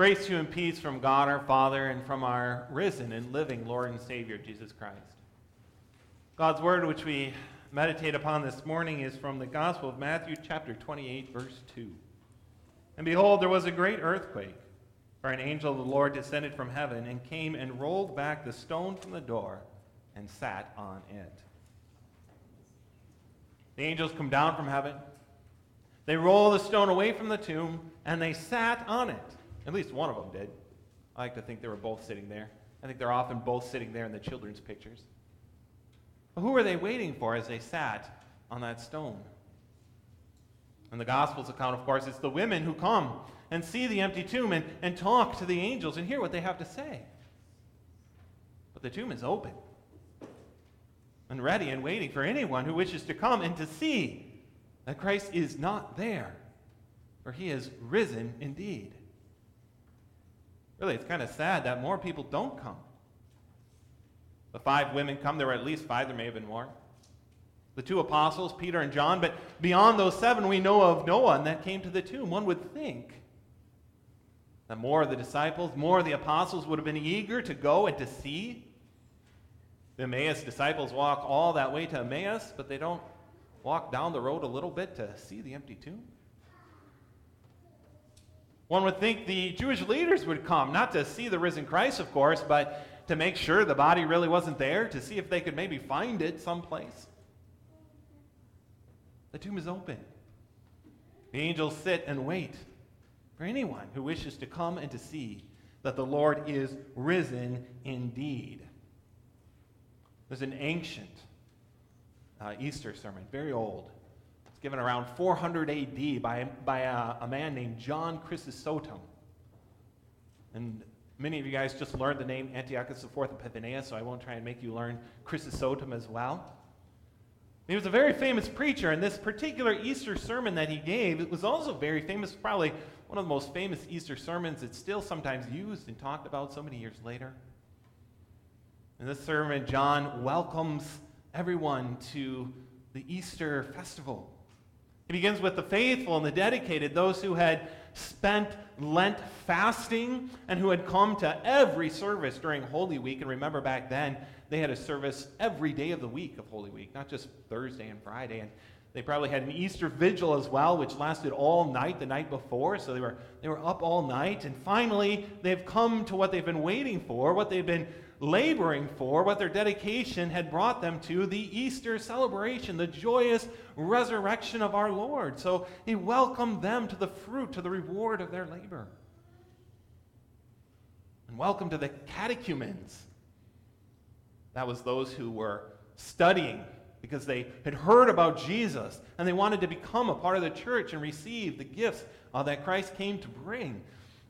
Grace to you and peace from God our Father and from our risen and living Lord and Savior, Jesus Christ. God's word, which we meditate upon this morning, is from the Gospel of Matthew, chapter 28, verse 2. And behold, there was a great earthquake, for an angel of the Lord descended from heaven and came and rolled back the stone from the door and sat on it. The angels come down from heaven. They roll the stone away from the tomb, and they sat on it. At least one of them did. I like to think they were both sitting there. I think they're often both sitting there in the children's pictures. But who were they waiting for as they sat on that stone? In the Gospels account, of course, it's the women who come and see the empty tomb and, and talk to the angels and hear what they have to say. But the tomb is open and ready and waiting for anyone who wishes to come and to see that Christ is not there, for he is risen indeed. Really, it's kind of sad that more people don't come. The five women come. There were at least five. There may have been more. The two apostles, Peter and John. But beyond those seven, we know of no one that came to the tomb. One would think that more of the disciples, more of the apostles would have been eager to go and to see. The Emmaus disciples walk all that way to Emmaus, but they don't walk down the road a little bit to see the empty tomb. One would think the Jewish leaders would come, not to see the risen Christ, of course, but to make sure the body really wasn't there, to see if they could maybe find it someplace. The tomb is open. The angels sit and wait for anyone who wishes to come and to see that the Lord is risen indeed. There's an ancient uh, Easter sermon, very old, given around 400 AD by, by a, a man named John Chrysostom. And many of you guys just learned the name Antiochus IV Epiphanes, so I won't try and make you learn Chrysostom as well. He was a very famous preacher, and this particular Easter sermon that he gave, it was also very famous, probably one of the most famous Easter sermons. It's still sometimes used and talked about so many years later. In this sermon, John welcomes everyone to the Easter festival. He begins with the faithful and the dedicated, those who had spent Lent fasting and who had come to every service during Holy Week. And remember, back then, they had a service every day of the week of Holy Week, not just Thursday and Friday. And they probably had an Easter vigil as well, which lasted all night the night before. So they were, they were up all night. And finally, they've come to what they've been waiting for, what they've been laboring for, what their dedication had brought them to the Easter celebration, the joyous resurrection of our Lord. So he welcomed them to the fruit, to the reward of their labor. And welcome to the catechumens. That was those who were studying because they had heard about Jesus and they wanted to become a part of the church and receive the gifts uh, that Christ came to bring.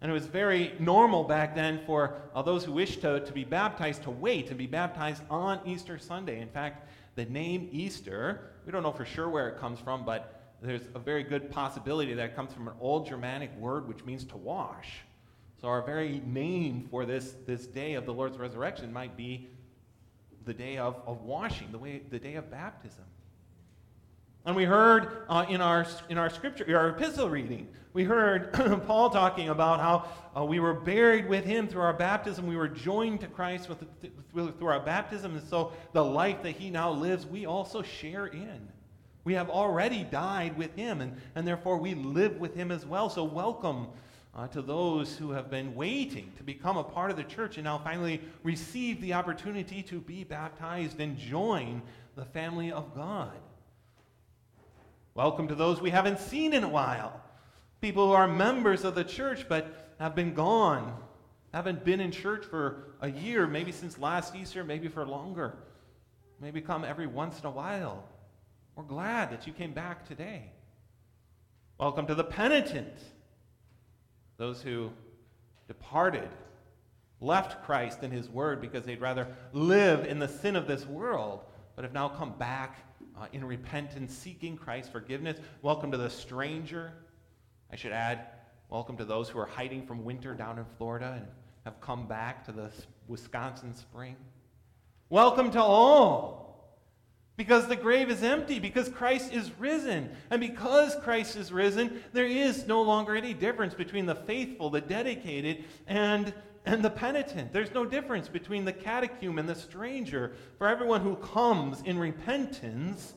And it was very normal back then for uh, those who wished to, to be baptized to wait and be baptized on Easter Sunday. In fact, the name Easter, we don't know for sure where it comes from, but there's a very good possibility that it comes from an old Germanic word which means to wash. So our very name for this, this day of the Lord's resurrection might be the day of, of washing, the, way, the day of baptism. And we heard uh, in, our, in our scripture, our epistle reading, we heard Paul talking about how uh, we were buried with him through our baptism. We were joined to Christ with, through our baptism. And so the life that he now lives, we also share in. We have already died with him, and, and therefore we live with him as well. So welcome uh, to those who have been waiting to become a part of the church and now finally receive the opportunity to be baptized and join the family of God. Welcome to those we haven't seen in a while. People who are members of the church but have been gone, haven't been in church for a year, maybe since last Easter, maybe for longer. Maybe come every once in a while. We're glad that you came back today. Welcome to the penitent, those who departed, left Christ and his word because they'd rather live in the sin of this world, but have now come back uh, in repentance, seeking Christ's forgiveness. Welcome to the stranger. I should add, welcome to those who are hiding from winter down in Florida and have come back to the Wisconsin spring. Welcome to all. Because the grave is empty, because Christ is risen. And because Christ is risen, there is no longer any difference between the faithful, the dedicated, and, and the penitent. There's no difference between the catechumen and the stranger. For everyone who comes in repentance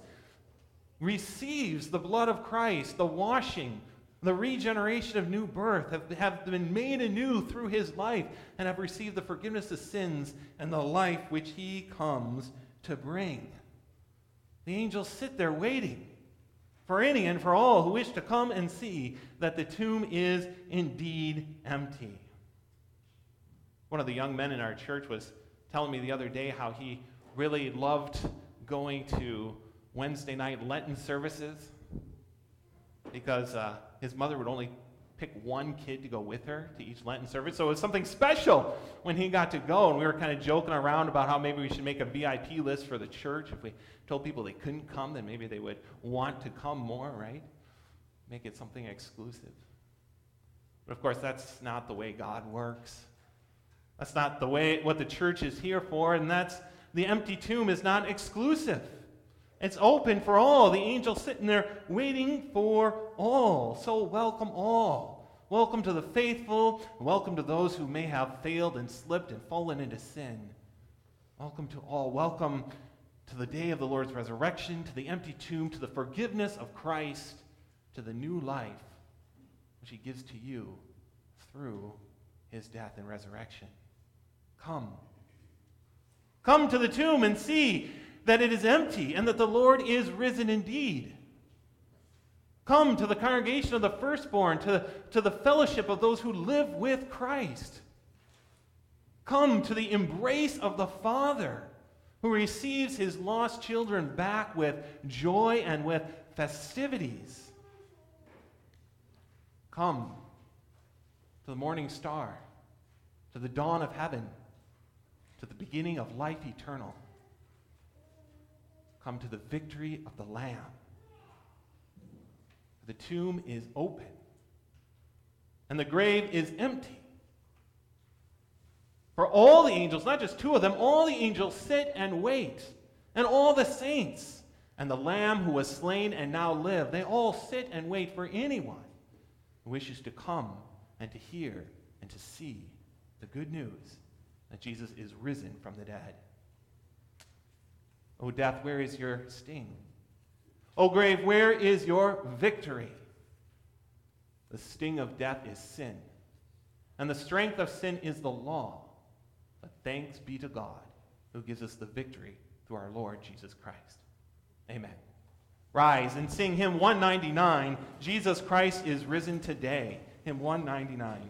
receives the blood of Christ, the washing, the regeneration of new birth, have, have been made anew through his life, and have received the forgiveness of sins and the life which he comes to bring. The angels sit there waiting for any and for all who wish to come and see that the tomb is indeed empty. One of the young men in our church was telling me the other day how he really loved going to Wednesday night Lenten services because uh, his mother would only pick one kid to go with her to each Lenten service. So it was something special when he got to go. And we were kind of joking around about how maybe we should make a VIP list for the church. If we told people they couldn't come, then maybe they would want to come more, right? Make it something exclusive. But of course, that's not the way God works. That's not the way what the church is here for, and that's the empty tomb is not exclusive. It's open for all. The angel sitting there waiting for all. So welcome all. Welcome to the faithful. Welcome to those who may have failed and slipped and fallen into sin. Welcome to all. Welcome to the day of the Lord's resurrection, to the empty tomb, to the forgiveness of Christ, to the new life which he gives to you through his death and resurrection. Come. Come to the tomb and see that it is empty and that the Lord is risen indeed. Come to the congregation of the firstborn, to, to the fellowship of those who live with Christ. Come to the embrace of the Father, who receives his lost children back with joy and with festivities. Come to the morning star, to the dawn of heaven, to the beginning of life eternal come to the victory of the Lamb. The tomb is open, and the grave is empty. For all the angels, not just two of them, all the angels sit and wait, and all the saints and the Lamb who was slain and now live, they all sit and wait for anyone who wishes to come and to hear and to see the good news that Jesus is risen from the dead. O death, where is your sting? O grave, where is your victory? The sting of death is sin, and the strength of sin is the law. But thanks be to God who gives us the victory through our Lord Jesus Christ. Amen. Rise and sing hymn 199 Jesus Christ is risen today. Hymn 199.